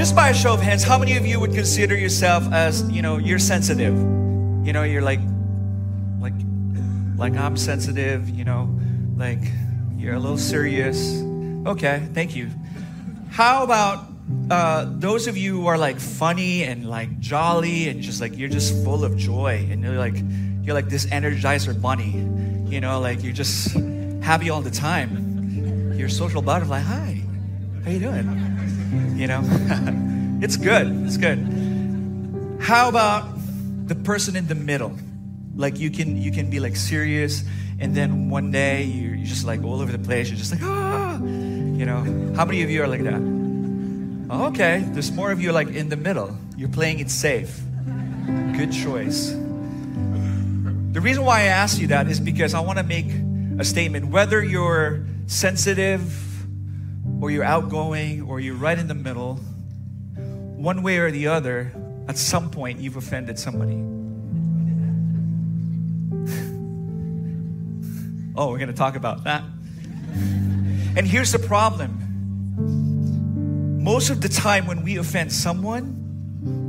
just by a show of hands, how many of you would consider yourself as, you know, you're sensitive? You know, you're like, like, like I'm sensitive, you know, like you're a little serious. Okay, thank you. How about uh, those of you who are like funny and like jolly and just like you're just full of joy and you're like you're like this energizer bunny, you know, like you're just happy all the time. You're social butterfly. Hi, how you doing? You know, it's good. It's good. How about the person in the middle? Like you can you can be like serious, and then one day you're just like all over the place. You're just like ah, you know. How many of you are like that? Okay, there's more of you like in the middle. You're playing it safe. Good choice. The reason why I ask you that is because I want to make a statement. Whether you're sensitive or you're outgoing or you're right in the middle, one way or the other, at some point you've offended somebody. oh, we're going to talk about that. And here's the problem most of the time, when we offend someone,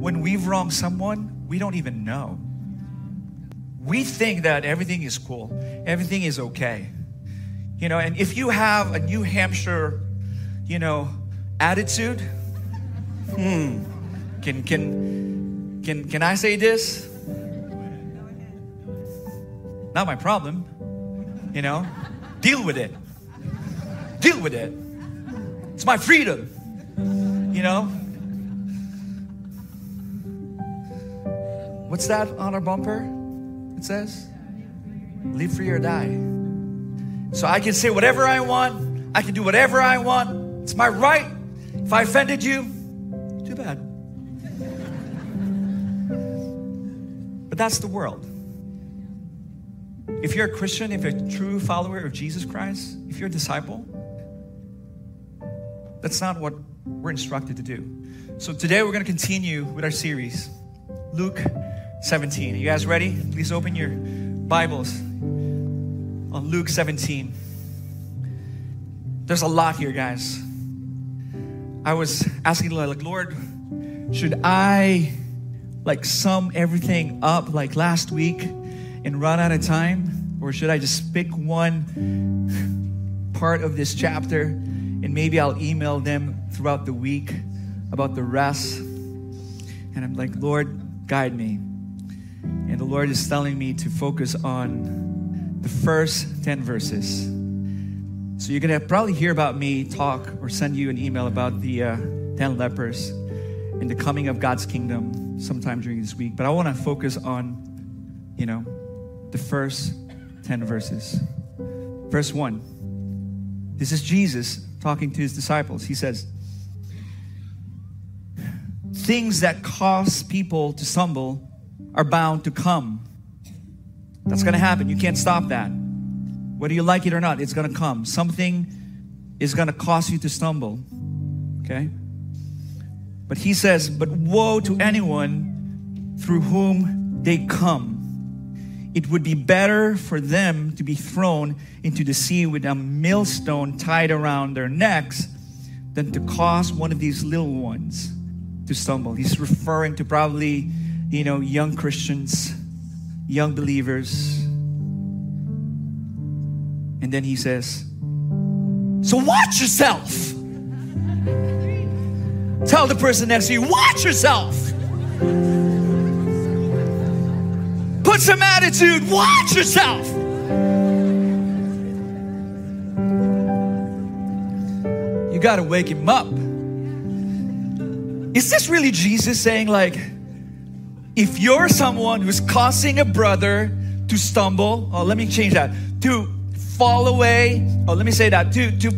when we've wronged someone, we don't even know. We think that everything is cool, everything is okay. You know, and if you have a New Hampshire, you know, attitude, hmm, can can can can I say this? Not my problem. You know, deal with it. Deal with it. It's my freedom. You know? What's that on our bumper? It says, live free or die. So I can say whatever I want, I can do whatever I want. It's my right. If I offended you, too bad. But that's the world. If you're a Christian, if you're a true follower of Jesus Christ, if you're a disciple, that's not what we're instructed to do. So today we're going to continue with our series, Luke 17. Are you guys ready? Please open your Bibles on Luke 17. There's a lot here, guys. I was asking the Lord, like, Lord, should I like sum everything up like last week and run out of time? Or should I just pick one part of this chapter and maybe I'll email them throughout the week about the rest. And I'm like, Lord, guide me. And the Lord is telling me to focus on the first 10 verses. So you're going to probably hear about me talk or send you an email about the uh, 10 lepers and the coming of God's kingdom sometime during this week. But I want to focus on, you know, the first 10 verses. Verse 1. This is Jesus talking to his disciples. He says, Things that cause people to stumble are bound to come. That's going to happen. You can't stop that. Whether you like it or not, it's going to come. Something is going to cause you to stumble. Okay? But he says, But woe to anyone through whom they come. It would be better for them to be thrown into the sea with a millstone tied around their necks than to cause one of these little ones to stumble. He's referring to probably, you know, young Christians, young believers. And then he says, So watch yourself. Tell the person next to you, watch yourself. Put some attitude. Watch yourself. You got to wake him up. Is this really Jesus saying, like, if you're someone who's causing a brother to stumble, oh, let me change that, to fall away, oh, let me say that, to, to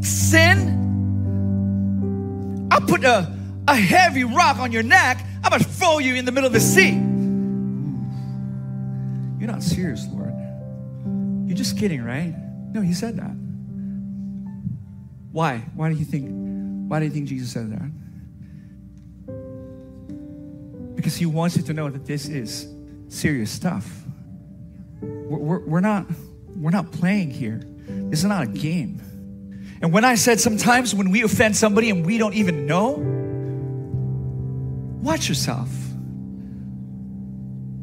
sin, I'll put a, a heavy rock on your neck, I'm gonna throw you in the middle of the sea You're not serious, Lord. You're just kidding, right? No, he said that. Why? Why do you think why do you think Jesus said that? Because he wants you to know that this is serious stuff. We're, we're, we're not we're not playing here. This is not a game. And when I said sometimes when we offend somebody and we don't even know, watch yourself.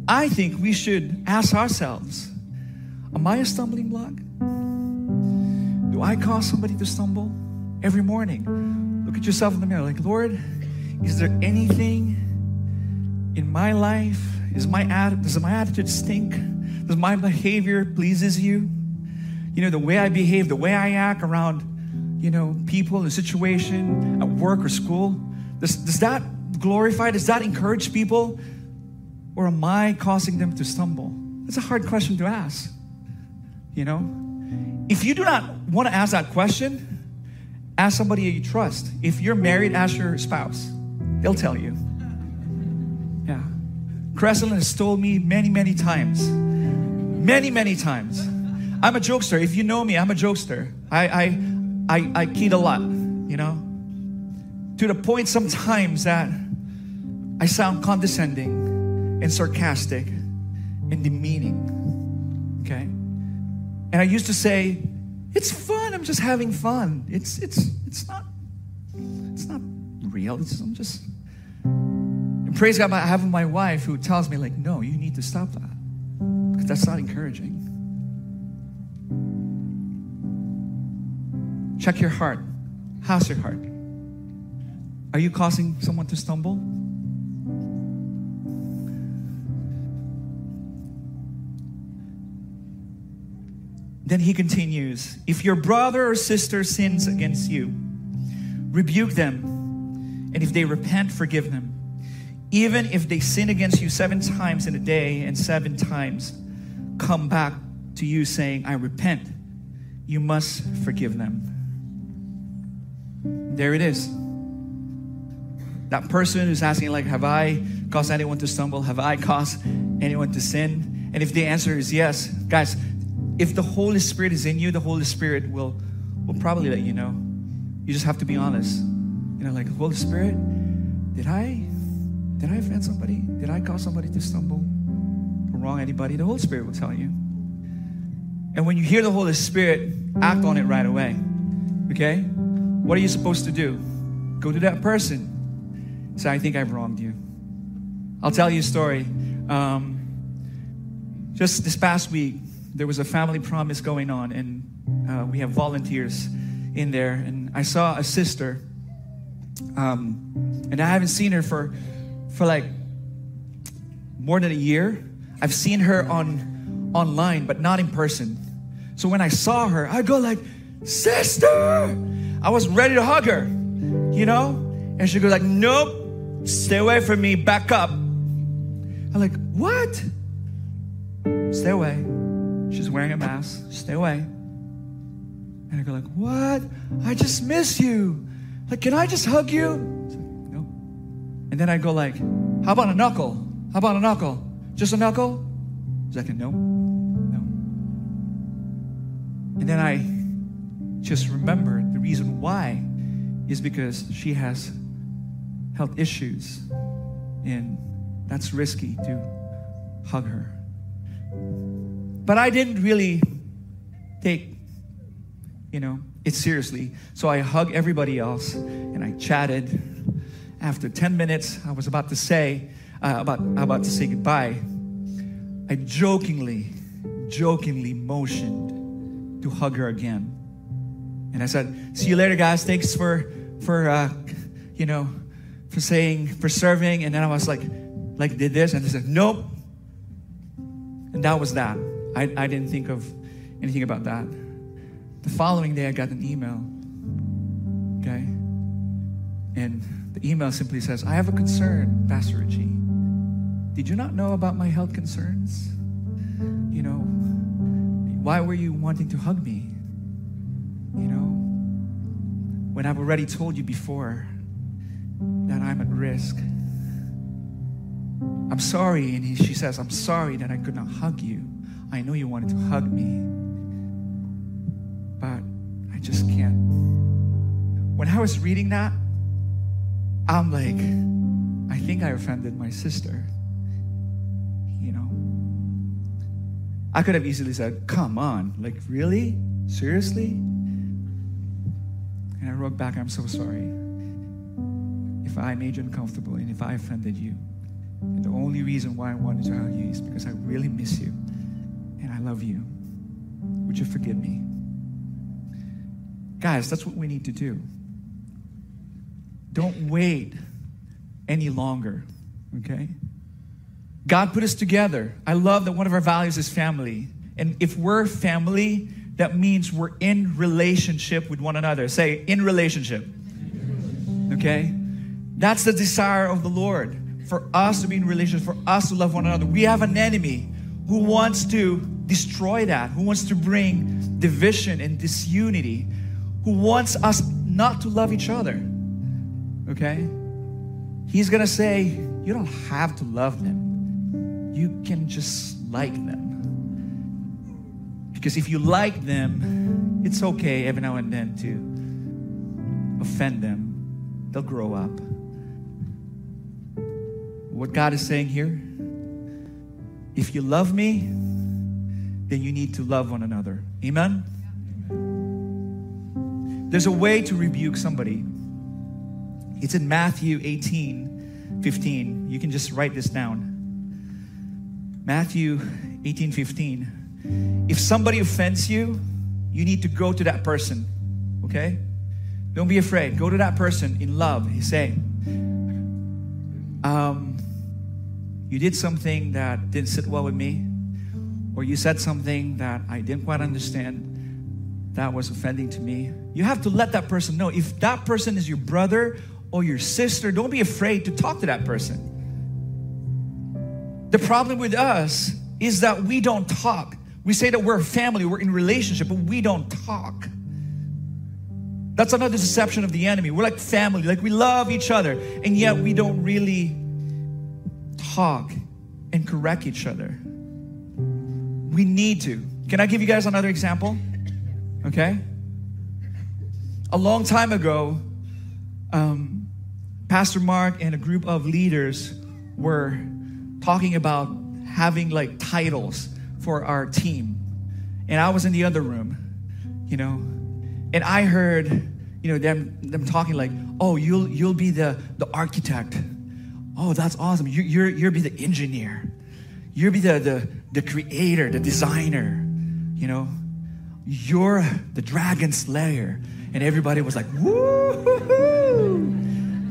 I think we should ask ourselves Am I a stumbling block? Do I cause somebody to stumble every morning? Look at yourself in the mirror, like, Lord, is there anything in my life? Is my does my attitude stink? Does my behavior pleases you? You know, the way I behave, the way I act around, you know, people, the situation at work or school, does, does that glorify? Does that encourage people? Or am I causing them to stumble? That's a hard question to ask. You know? If you do not want to ask that question, ask somebody you trust. If you're married, ask your spouse. They'll tell you. Yeah. Crescent has told me many, many times. Many, many times. I'm a jokester. If you know me, I'm a jokester. I I I, I kid a lot, you know? To the point sometimes that I sound condescending and sarcastic and demeaning. Okay? And I used to say, it's fun, I'm just having fun. It's it's it's not it's not real. It's, I'm just and praise God I have my wife who tells me, like, no, you need to stop that. Because that's not encouraging. Check your heart. How's your heart? Are you causing someone to stumble? Then he continues If your brother or sister sins against you, rebuke them, and if they repent, forgive them. Even if they sin against you seven times in a day and seven times come back to you saying, I repent, you must forgive them. There it is. That person who's asking, like, have I caused anyone to stumble? Have I caused anyone to sin? And if the answer is yes, guys, if the Holy Spirit is in you, the Holy Spirit will, will probably let you know. You just have to be honest. You know, like, Holy Spirit, did I did I offend somebody? Did I cause somebody to stumble wrong anybody? The Holy Spirit will tell you. And when you hear the Holy Spirit, act on it right away. Okay? What are you supposed to do? Go to that person. Say, I think I've wronged you. I'll tell you a story. Um, just this past week, there was a family promise going on, and uh, we have volunteers in there. And I saw a sister, um, and I haven't seen her for for like more than a year. I've seen her on online, but not in person. So when I saw her, I go like, "Sister!" I was ready to hug her, you know, and she goes like, "Nope, stay away from me. Back up." I'm like, "What?" Stay away. She's wearing a mask. Stay away. And I go like, what? I just miss you. Like, can I just hug you? Like, no. And then I go like, how about a knuckle? How about a knuckle? Just a knuckle? She's like, no, no. And then I just remembered the reason why is because she has health issues. And that's risky to hug her. But I didn't really take, you know, it seriously. So I hugged everybody else and I chatted. After 10 minutes, I was about to say, uh, about, about to say goodbye. I jokingly, jokingly motioned to hug her again. And I said, see you later, guys. Thanks for, for, uh, you know, for saying, for serving. And then I was like, like did this. And I said, nope. And that was that. I, I didn't think of anything about that. The following day, I got an email. Okay? And the email simply says, I have a concern, Pastor Richie. Did you not know about my health concerns? You know, why were you wanting to hug me? You know, when I've already told you before that I'm at risk. I'm sorry. And he, she says, I'm sorry that I could not hug you. I know you wanted to hug me, but I just can't. When I was reading that, I'm like, I think I offended my sister. You know? I could have easily said, Come on, like, really? Seriously? And I wrote back, I'm so sorry. If I made you uncomfortable and if I offended you. And the only reason why I wanted to hug you is because I really miss you and I love you. Would you forgive me? Guys, that's what we need to do. Don't wait any longer, okay? God put us together. I love that one of our values is family. And if we're family, that means we're in relationship with one another. Say, in relationship. Okay? That's the desire of the Lord for us to be in relationship, for us to love one another. We have an enemy who wants to destroy that, who wants to bring division and disunity, who wants us not to love each other. Okay? He's gonna say, You don't have to love them, you can just like them. Because if you like them, it's okay every now and then to offend them. They'll grow up. What God is saying here if you love me, then you need to love one another. Amen? There's a way to rebuke somebody. It's in Matthew 18 15. You can just write this down. Matthew 18 15. If somebody offends you, you need to go to that person, okay? Don't be afraid. Go to that person in love. You say, um, you did something that didn't sit well with me, or you said something that I didn't quite understand that was offending to me. You have to let that person know. If that person is your brother or your sister, don't be afraid to talk to that person. The problem with us is that we don't talk. We say that we're family, we're in relationship, but we don't talk. That's another deception of the enemy. We're like family, like we love each other, and yet we don't really talk and correct each other. We need to. Can I give you guys another example? Okay? A long time ago, um, Pastor Mark and a group of leaders were talking about having like titles for our team. And I was in the other room, you know, and I heard, you know, them them talking like, "Oh, you'll you'll be the the architect. Oh, that's awesome. You, you're you'll be the engineer. You'll be the the the creator, the designer. You know, you're the dragon slayer." And everybody was like, "Woo!"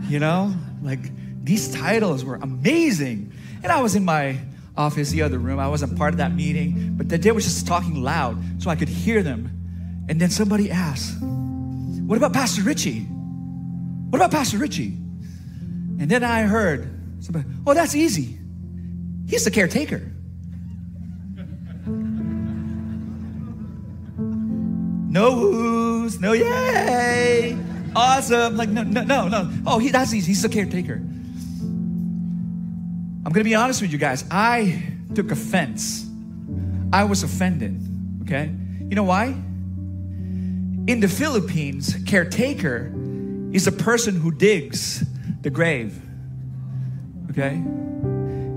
You know, like these titles were amazing. And I was in my office, the other room. I wasn't part of that meeting, but they was just talking loud so I could hear them. And then somebody asked, What about Pastor Richie? What about Pastor Richie? And then I heard somebody, Oh, that's easy. He's the caretaker. No who's, no yay, awesome. Like, no, no, no, no. Oh, he, that's easy. He's the caretaker. I'm going to be honest with you guys. I took offense. I was offended. Okay? You know why? In the Philippines, caretaker is a person who digs the grave. Okay?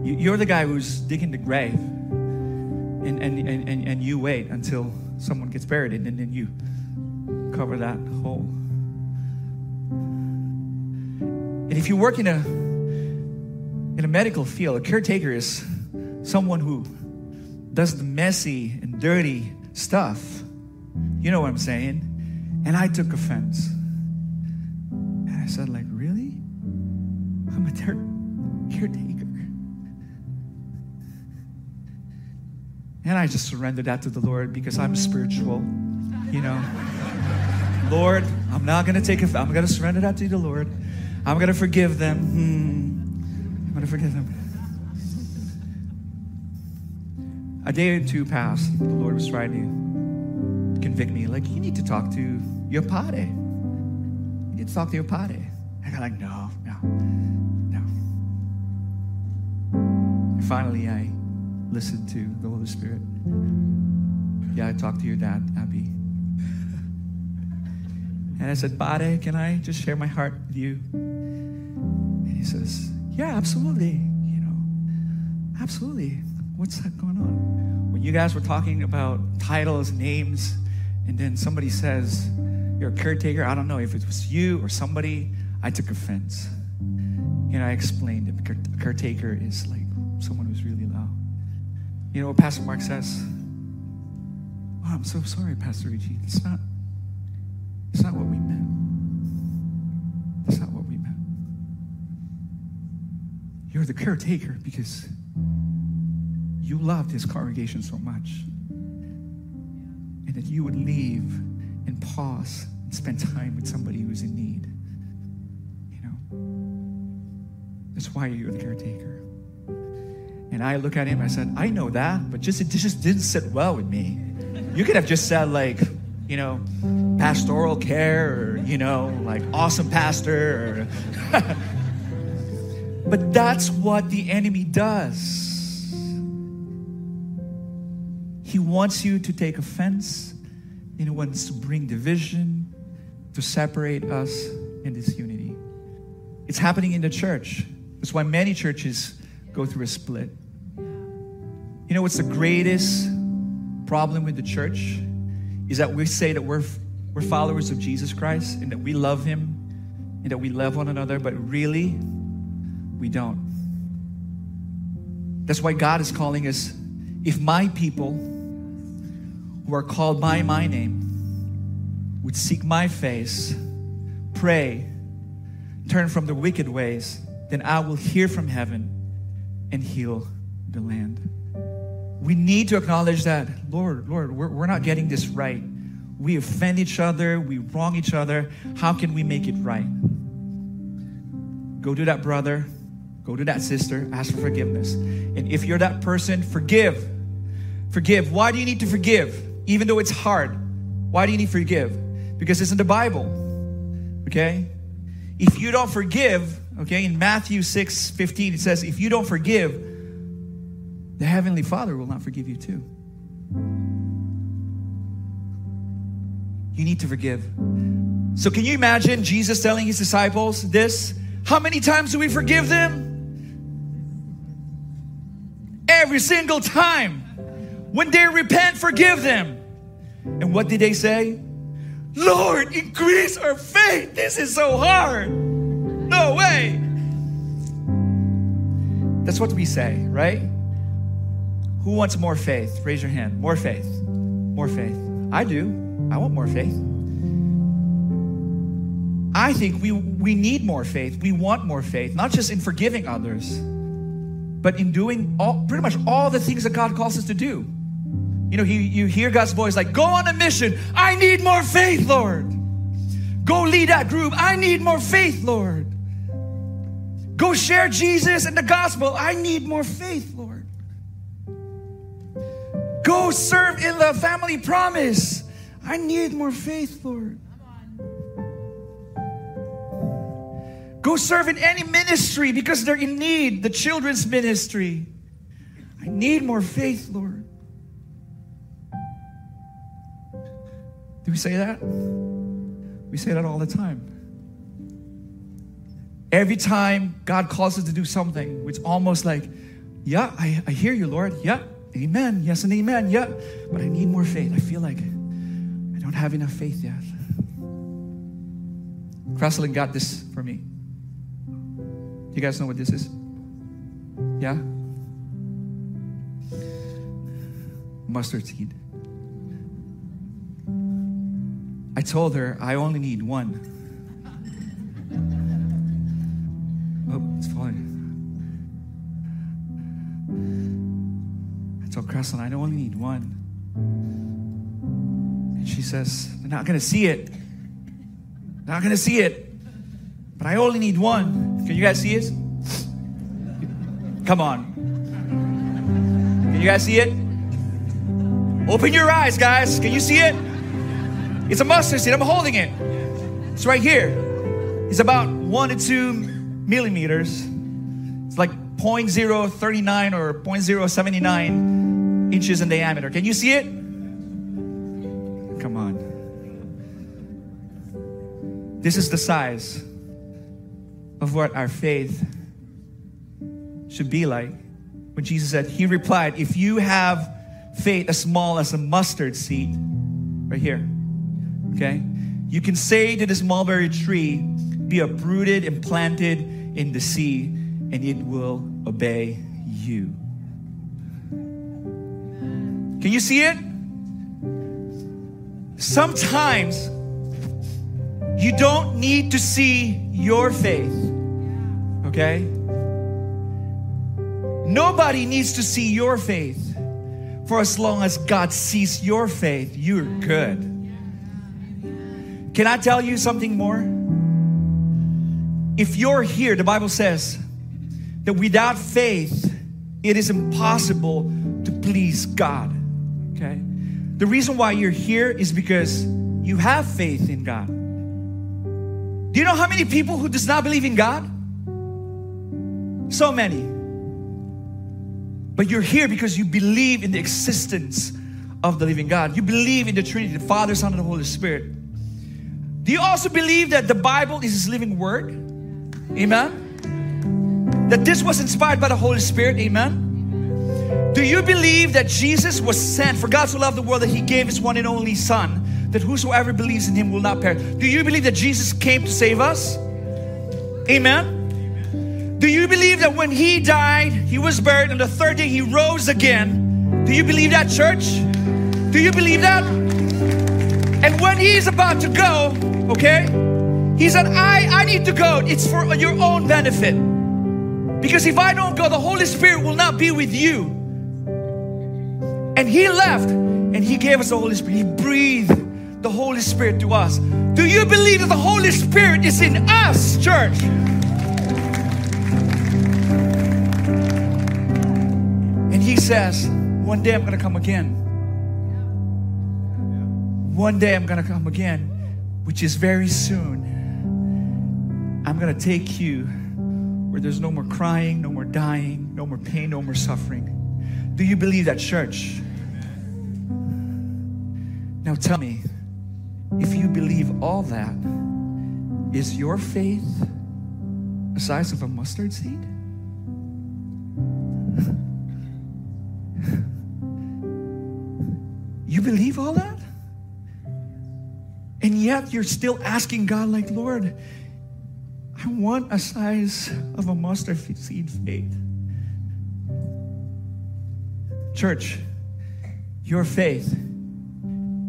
You're the guy who's digging the grave. And, and, and, and, and you wait until someone gets buried and then you cover that hole. And if you work in a in a medical field, a caretaker is someone who does the messy and dirty stuff. You know what I'm saying? And I took offense. And I said, like, really? I'm a ter- caretaker. And I just surrendered that to the Lord because I'm spiritual, you know. Lord, I'm not gonna take it. I'm gonna surrender that to the Lord. I'm gonna forgive them. Hmm. I'm going to forgive them. A day or two passed. The Lord was trying to convict me. Like, you need to talk to your padre. You need to talk to your padre. I got like, no, no, no. And finally, I listened to the Holy Spirit. Yeah, I talked to your dad, Abby. And I said, Padre, can I just share my heart with you? And he says, yeah, absolutely. You know, absolutely. What's that going on? When you guys were talking about titles, names, and then somebody says, You're a caretaker, I don't know if it was you or somebody, I took offense. And I explained that caretaker is like someone who's really loud. You know what Pastor Mark says? Oh, I'm so sorry, Pastor Richie. It's not, it's not what we meant. You're the caretaker because you loved his congregation so much. And that you would leave and pause and spend time with somebody who's in need. You know? That's why you're the caretaker. And I look at him, I said, I know that, but just it just didn't sit well with me. You could have just said like, you know, pastoral care or, you know, like awesome pastor. Or but that's what the enemy does. He wants you to take offense and he wants to bring division, to separate us in this unity. It's happening in the church. That's why many churches go through a split. You know what's the greatest problem with the church? Is that we say that we're, we're followers of Jesus Christ and that we love him and that we love one another, but really, we don't. That's why God is calling us if my people who are called by my name would seek my face, pray, turn from the wicked ways, then I will hear from heaven and heal the land. We need to acknowledge that, Lord, Lord, we're, we're not getting this right. We offend each other, we wrong each other. How can we make it right? Go to that brother, go to that sister, ask for forgiveness. And if you're that person, forgive. Forgive. Why do you need to forgive? even though it's hard. Why do you need to forgive? Because it's in the Bible. Okay? If you don't forgive, okay, in Matthew 6 15, it says, if you don't forgive, the Heavenly Father will not forgive you too. You need to forgive. So, can you imagine Jesus telling his disciples this? How many times do we forgive them? Every single time. When they repent, forgive them. And what did they say? Lord, increase our faith. This is so hard. No way. That's what we say, right? Who wants more faith? Raise your hand. More faith. More faith. I do. I want more faith. I think we, we need more faith. We want more faith, not just in forgiving others, but in doing all, pretty much all the things that God calls us to do. You know, he, you hear God's voice like, go on a mission. I need more faith, Lord. Go lead that group. I need more faith, Lord. Go share Jesus and the gospel. I need more faith, Lord. Go serve in the family promise. I need more faith, Lord. Go serve in any ministry because they're in need, the children's ministry. I need more faith, Lord. Do we say that? We say that all the time. Every time God calls us to do something, it's almost like, yeah, I, I hear you, Lord. Yeah, amen. Yes, and amen. Yeah, but I need more faith. I feel like I don't have enough faith yet. Crosslin got this for me. You guys know what this is? Yeah? Mustard seed. I told her I only need one. Oh, it's falling. I told Crescent I only need one. And she says, They're not going to see it. Not going to see it. But I only need one. Can you guys see it? Come on. Can you guys see it? Open your eyes, guys. Can you see it? It's a mustard seed. I'm holding it. It's right here. It's about one to two millimeters. It's like 0.039 or 0.079 inches in diameter. Can you see it? Come on. This is the size of what our faith should be like. When Jesus said, He replied, If you have faith as small as a mustard seed, right here Okay? You can say to this mulberry tree, be uprooted and planted in the sea, and it will obey you. Can you see it? Sometimes you don't need to see your faith, okay? Nobody needs to see your faith. For as long as God sees your faith, you're good. Can I tell you something more? If you're here, the Bible says that without faith, it is impossible to please God. Okay? The reason why you're here is because you have faith in God. Do you know how many people who does not believe in God? So many. But you're here because you believe in the existence of the living God. You believe in the Trinity, the Father, Son, and the Holy Spirit. Do you also believe that the Bible is His living Word? Amen? That this was inspired by the Holy Spirit? Amen? Do you believe that Jesus was sent for God to love the world that He gave His one and only Son, that whosoever believes in Him will not perish? Do you believe that Jesus came to save us? Amen? Do you believe that when he died, he was buried, and the third day he rose again? Do you believe that, church? Do you believe that? And when he's about to go, okay, he said, I, I need to go. It's for your own benefit. Because if I don't go, the Holy Spirit will not be with you. And he left and he gave us the Holy Spirit. He breathed the Holy Spirit to us. Do you believe that the Holy Spirit is in us, church? Says, One day I'm going to come again. One day I'm going to come again, which is very soon. I'm going to take you where there's no more crying, no more dying, no more pain, no more suffering. Do you believe that, church? Now tell me, if you believe all that, is your faith the size of a mustard seed? You believe all that? And yet you're still asking God, like, Lord, I want a size of a mustard seed faith. Church, your faith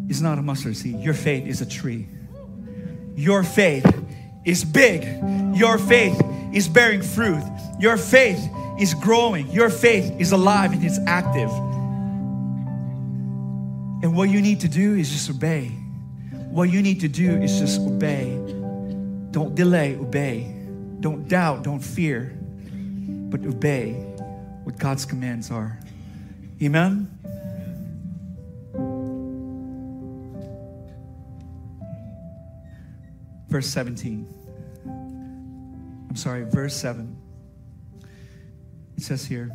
is not a mustard seed. Your faith is a tree. Your faith is big. Your faith is bearing fruit. Your faith is growing. Your faith is alive and it's active. And what you need to do is just obey. What you need to do is just obey. Don't delay, obey. Don't doubt, don't fear, but obey what God's commands are. Amen? Verse 17. I'm sorry, verse 7. It says here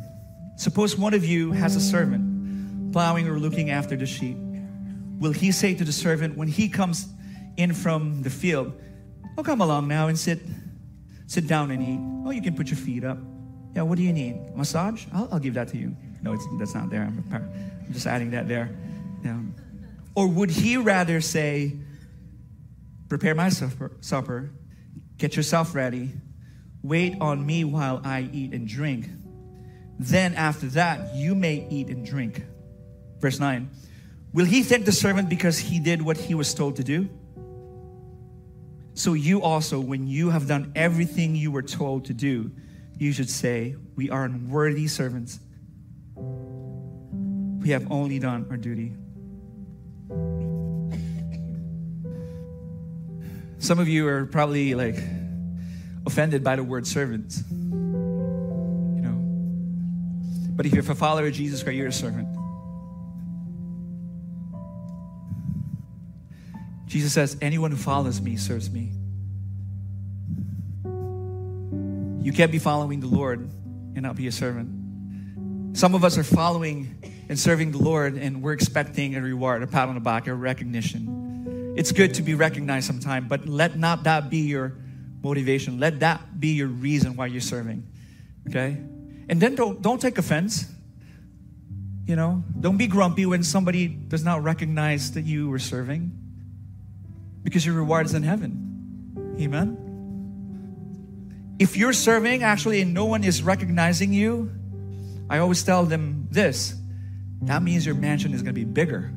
Suppose one of you has a servant plowing or looking after the sheep, will he say to the servant when he comes in from the field, Oh, come along now and sit, sit down and eat. Oh, you can put your feet up. Yeah, what do you need? Massage? I'll, I'll give that to you. No, it's, that's not there. I'm, I'm just adding that there. Yeah. Or would he rather say, Prepare my supper, supper, get yourself ready, wait on me while I eat and drink. Then after that, you may eat and drink. Verse 9 Will he thank the servant because he did what he was told to do? So you also, when you have done everything you were told to do, you should say, We are unworthy servants. We have only done our duty. Some of you are probably like offended by the word servants. You know. But if you're a follower of Jesus Christ, you're a servant. Jesus says, Anyone who follows me serves me. You can't be following the Lord and not be a servant. Some of us are following and serving the Lord, and we're expecting a reward, a pat on the back, a recognition. It's good to be recognized sometime, but let not that be your motivation. Let that be your reason why you're serving. Okay? And then don't, don't take offense. You know, don't be grumpy when somebody does not recognize that you were serving because your reward is in heaven. Amen. If you're serving actually and no one is recognizing you, I always tell them this that means your mansion is going to be bigger.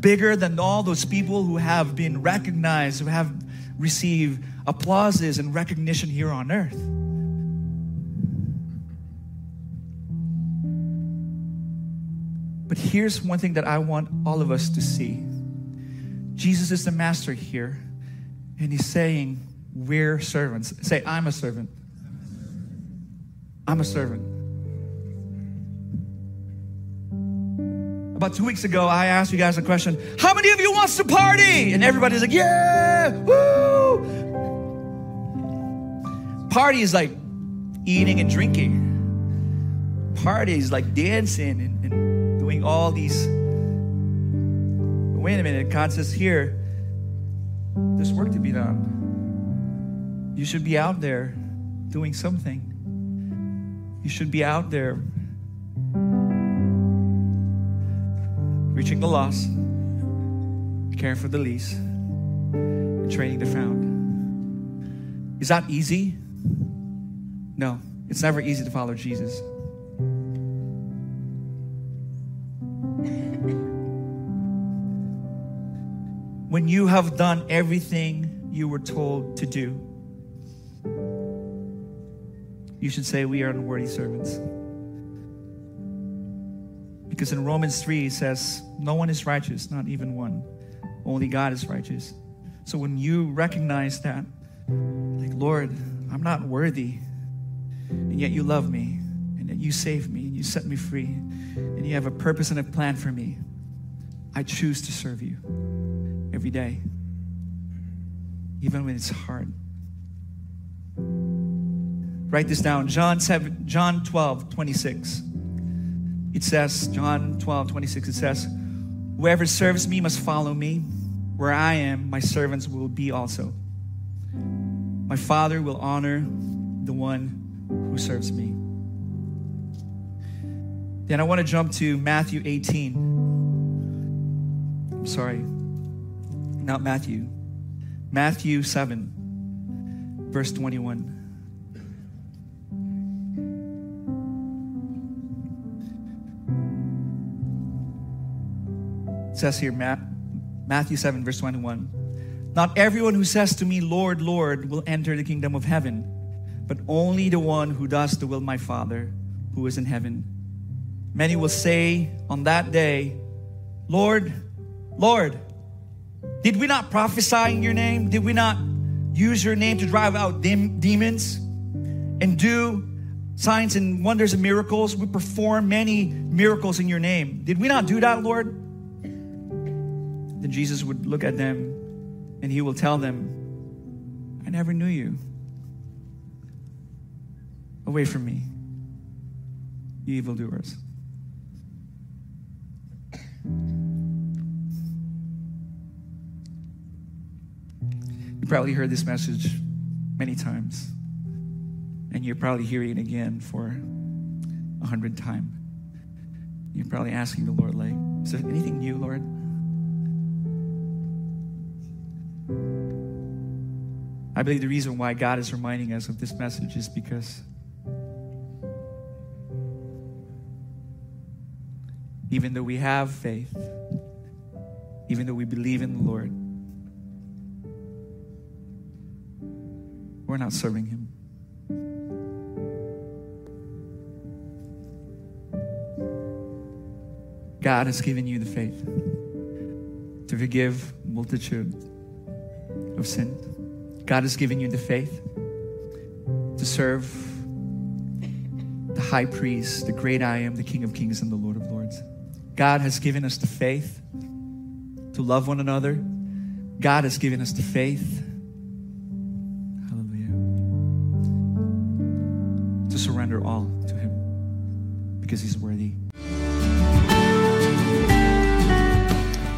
Bigger than all those people who have been recognized, who have received applauses and recognition here on earth. But here's one thing that I want all of us to see Jesus is the master here, and he's saying, We're servants. Say, I'm a servant. I'm a servant. About two weeks ago, I asked you guys a question How many of you wants to party? And everybody's like, Yeah, woo! Party is like eating and drinking. Party is like dancing and, and doing all these. Wait a minute, God says here, there's work to be done. You should be out there doing something. You should be out there reaching the lost, caring for the least, and training the found. Is that easy? No, it's never easy to follow Jesus. When you have done everything you were told to do, you should say, We are unworthy servants. Because in Romans 3, it says, No one is righteous, not even one. Only God is righteous. So when you recognize that, like, Lord, I'm not worthy, and yet you love me, and yet you save me, and you set me free, and you have a purpose and a plan for me, I choose to serve you every day, even when it's hard. Write this down John 7, John 12, 26 it says, John 12, 26, it says, Whoever serves me must follow me. Where I am, my servants will be also. My Father will honor the one who serves me. Then I want to jump to Matthew 18. I'm sorry, not Matthew. Matthew 7, verse 21. says here, Matthew 7, verse 21. Not everyone who says to me, Lord, Lord, will enter the kingdom of heaven, but only the one who does the will of my Father who is in heaven. Many will say on that day, Lord, Lord, did we not prophesy in your name? Did we not use your name to drive out demons and do signs and wonders and miracles? We perform many miracles in your name. Did we not do that, Lord? then Jesus would look at them and he will tell them, I never knew you. Away from me, you evildoers. Probably heard this message many times, and you're probably hearing it again for a hundred times. You're probably asking the Lord, like, is there anything new, Lord? I believe the reason why God is reminding us of this message is because even though we have faith, even though we believe in the Lord, we're not serving Him. God has given you the faith to forgive multitude of sins. God has given you the faith to serve the high priest, the great I am, the King of kings and the Lord of lords. God has given us the faith to love one another. God has given us the faith, surrender all to Him because He's worthy.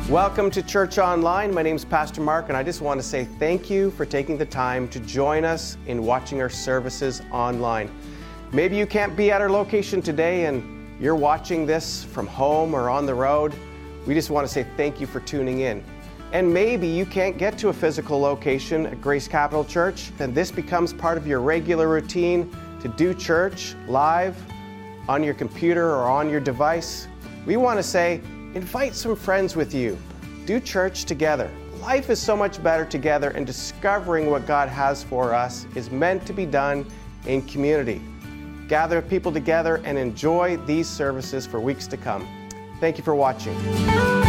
Welcome to Church Online. My name is Pastor Mark, and I just want to say thank you for taking the time to join us in watching our services online. Maybe you can't be at our location today and you're watching this from home or on the road. We just want to say thank you for tuning in. And maybe you can't get to a physical location at Grace Capital Church, then this becomes part of your regular routine to do church live on your computer or on your device. We want to say, invite some friends with you. Do church together. Life is so much better together, and discovering what God has for us is meant to be done in community. Gather people together and enjoy these services for weeks to come. Thank you for watching.